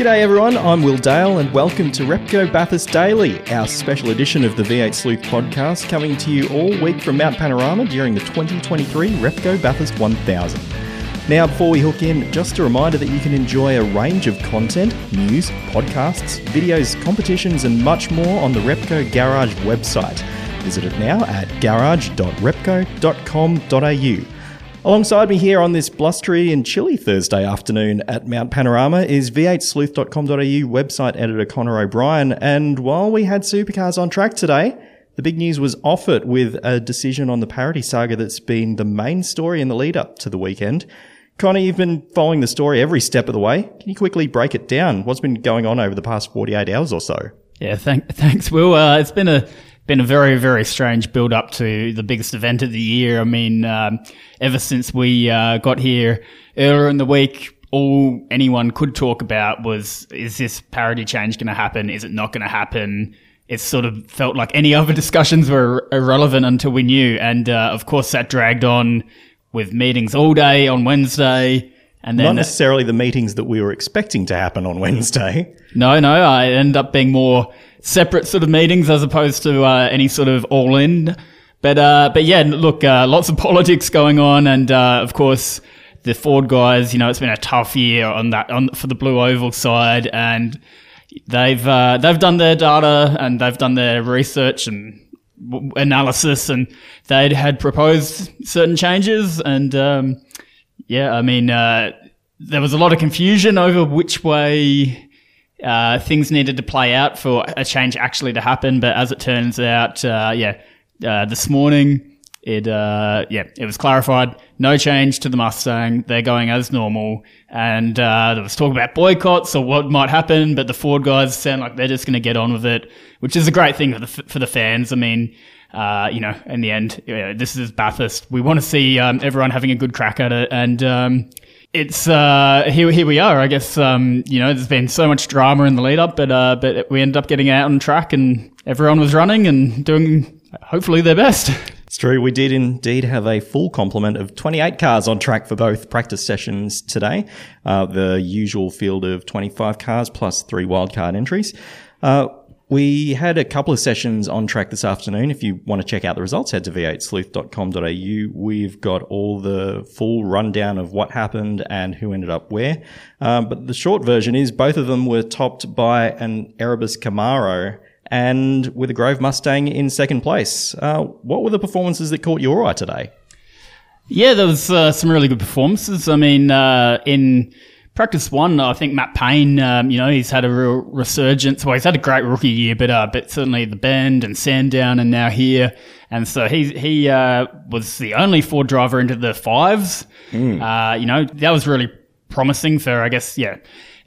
G'day everyone, I'm Will Dale and welcome to Repco Bathurst Daily, our special edition of the V8 Sleuth podcast coming to you all week from Mount Panorama during the 2023 Repco Bathurst 1000. Now, before we hook in, just a reminder that you can enjoy a range of content, news, podcasts, videos, competitions, and much more on the Repco Garage website. Visit it now at garage.repco.com.au. Alongside me here on this blustery and chilly Thursday afternoon at Mount Panorama is v8sleuth.com.au website editor Connor O'Brien. And while we had supercars on track today, the big news was off it with a decision on the parity saga that's been the main story in the lead up to the weekend. Connor, you've been following the story every step of the way. Can you quickly break it down? What's been going on over the past 48 hours or so? Yeah, thank, thanks, Will. Uh, it's been a been a very, very strange build up to the biggest event of the year. I mean, um, ever since we uh, got here earlier in the week, all anyone could talk about was is this parity change going to happen? Is it not going to happen? It sort of felt like any other discussions were irrelevant until we knew. And uh, of course, that dragged on with meetings all day on Wednesday. And then Not necessarily the meetings that we were expecting to happen on Wednesday. No, no, I end up being more separate sort of meetings as opposed to uh, any sort of all in. But uh, but yeah, look, uh, lots of politics going on, and uh, of course the Ford guys. You know, it's been a tough year on that on for the Blue Oval side, and they've uh, they've done their data and they've done their research and analysis, and they had proposed certain changes, and um, yeah, I mean, uh, there was a lot of confusion over which way uh, things needed to play out for a change actually to happen. But as it turns out, uh, yeah, uh, this morning it uh, yeah it was clarified. No change to the Mustang. They're going as normal. And uh, there was talk about boycotts or what might happen, but the Ford guys sound like they're just going to get on with it, which is a great thing for the for the fans. I mean. Uh, you know, in the end, this is Bathurst. We want to see um, everyone having a good crack at it, and um, it's uh, here. Here we are. I guess um, you know there's been so much drama in the lead up, but uh, but we ended up getting out on track, and everyone was running and doing hopefully their best. It's true. We did indeed have a full complement of 28 cars on track for both practice sessions today. Uh, the usual field of 25 cars plus three wildcard entries. Uh, we had a couple of sessions on track this afternoon. If you want to check out the results, head to v8sleuth.com.au. We've got all the full rundown of what happened and who ended up where. Um, but the short version is both of them were topped by an Erebus Camaro and with a Grove Mustang in second place. Uh, what were the performances that caught your eye today? Yeah, there was uh, some really good performances. I mean, uh, in practice one, I think Matt Payne, um, you know, he's had a real resurgence. Well, he's had a great rookie year, but uh, but certainly the Bend and Sandown and now here, and so he he uh, was the only Ford driver into the fives. Mm. Uh, you know, that was really promising for, I guess, yeah,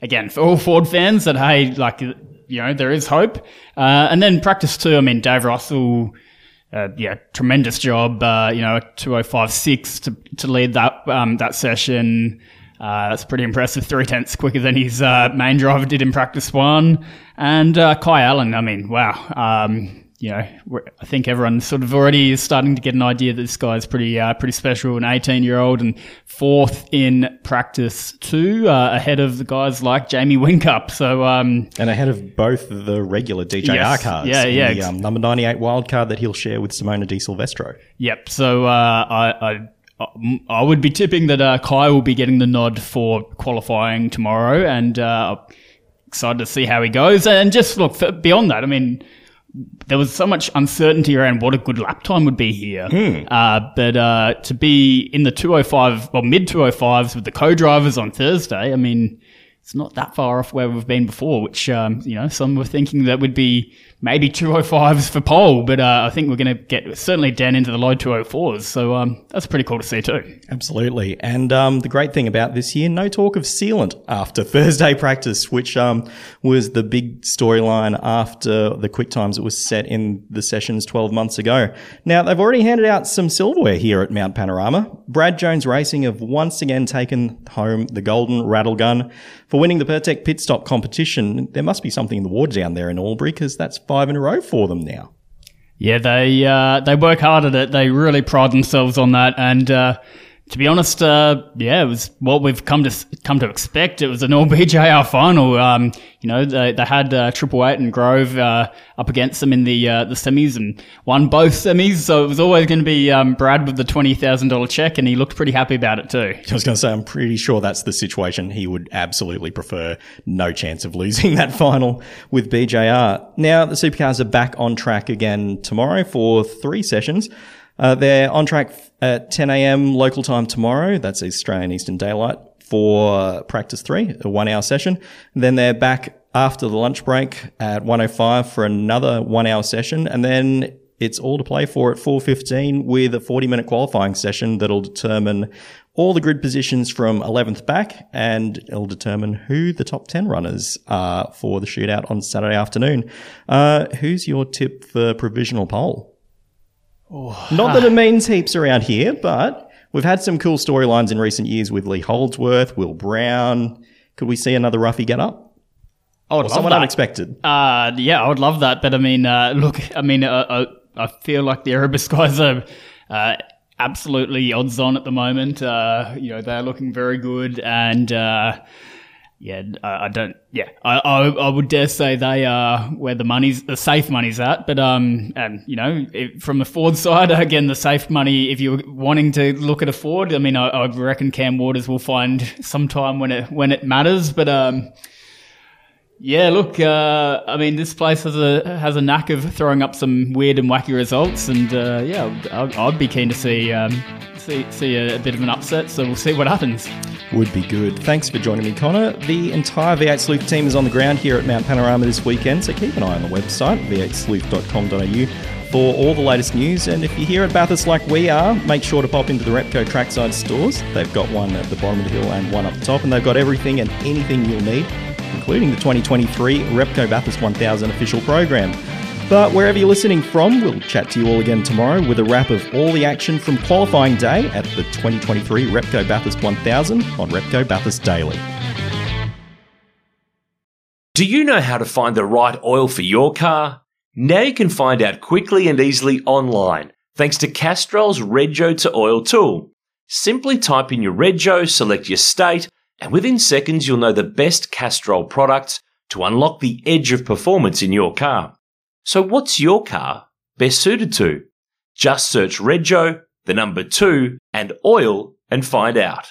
again for all Ford fans that hey, like you know, there is hope. Uh, and then practice two, I mean, Dave Russell. Uh, yeah, tremendous job. Uh, you know, two oh five six to to lead that um, that session. Uh, that's pretty impressive. Three tenths quicker than his uh, main driver did in practice one. And uh, Kai Allen, I mean, wow. Um, you know, I think everyone sort of already is starting to get an idea that this guy's pretty uh, pretty special. An 18 year old and fourth in practice two, uh, ahead of the guys like Jamie Whincup. So um, and ahead of both the regular DJR yes, cars. Yeah, yeah. The um, number 98 wild card that he'll share with Simona de Silvestro. Yep. So uh, I, I I would be tipping that uh, Kai will be getting the nod for qualifying tomorrow, and uh, excited to see how he goes. And just look beyond that, I mean, there was so much uncertainty around what a good lap time would be here. Mm. Uh, but uh, to be in the 205, well, mid 205s with the co drivers on Thursday, I mean, it's not that far off where we've been before, which, um, you know, some were thinking that would be maybe 205s for pole, but uh, I think we're going to get certainly down into the low 204s. So um, that's pretty cool to see too. Absolutely. And um, the great thing about this year, no talk of sealant after Thursday practice, which um, was the big storyline after the quick times that was set in the sessions 12 months ago. Now, they've already handed out some silverware here at Mount Panorama. Brad Jones Racing have once again taken home the golden rattle gun for winning the Pirtek pit stop competition. There must be something in the water down there in Albury because that's five in a row for them now. Yeah, they uh, they work hard at it. They really pride themselves on that, and uh, to be honest, uh, yeah, it was what we've come to come to expect. It was an all BJR final. Um, you know, they, they had uh, Triple Eight and Grove uh, up against them in the uh, the semis and won both semis. So it was always going to be um, Brad with the twenty thousand dollar check, and he looked pretty happy about it too. I was going to say, I'm pretty sure that's the situation. He would absolutely prefer no chance of losing that final with BJR. Now the supercars are back on track again tomorrow for three sessions. Uh, they're on track at 10 a.m. local time tomorrow. That's Australian Eastern Daylight for practice three, a one hour session. then they're back after the lunch break at 105 for another one hour session. And then it's all to play for at 4.15 with a 40 minute qualifying session that'll determine all the grid positions from 11th back and it'll determine who the top 10 runners are for the shootout on Saturday afternoon. Uh, who's your tip for provisional pole? Oh. Not that it means heaps around here, but we've had some cool storylines in recent years with Lee Holdsworth, Will Brown. Could we see another roughie get up? I would or someone that. unexpected. Uh, yeah, I would love that. But I mean, uh, look, I mean, uh, uh I feel like the Erebus guys are uh, absolutely odds on at the moment. Uh, you know, they're looking very good, and yeah, I, I don't. Yeah, I, I, I would dare say they are where the money's the safe money's at. But um, and you know, from the Ford side, again, the safe money. If you're wanting to look at a Ford, I mean, I, I reckon Cam Waters will find some time when it when it matters. But um, yeah, look, uh, I mean, this place has a has a knack of throwing up some weird and wacky results, and uh, yeah, I'd, I'd, be keen to see um, see see a, a bit of an upset. So we'll see what happens would be good. Thanks for joining me, Connor. The entire V8 Sleuth team is on the ground here at Mount Panorama this weekend, so keep an eye on the website, v8sleuth.com.au, for all the latest news. And if you're here at Bathurst like we are, make sure to pop into the Repco trackside stores. They've got one at the bottom of the hill and one up the top, and they've got everything and anything you'll need, including the 2023 Repco Bathurst 1000 official program. But wherever you're listening from, we'll chat to you all again tomorrow with a wrap of all the action from qualifying day at the 2023 Repco Bathurst 1000 on Repco Bathurst Daily. Do you know how to find the right oil for your car? Now you can find out quickly and easily online thanks to Castrol's Rego to Oil tool. Simply type in your Rego, select your state, and within seconds you'll know the best Castrol products to unlock the edge of performance in your car. So what's your car best suited to? Just search Rego, the number two, and oil and find out.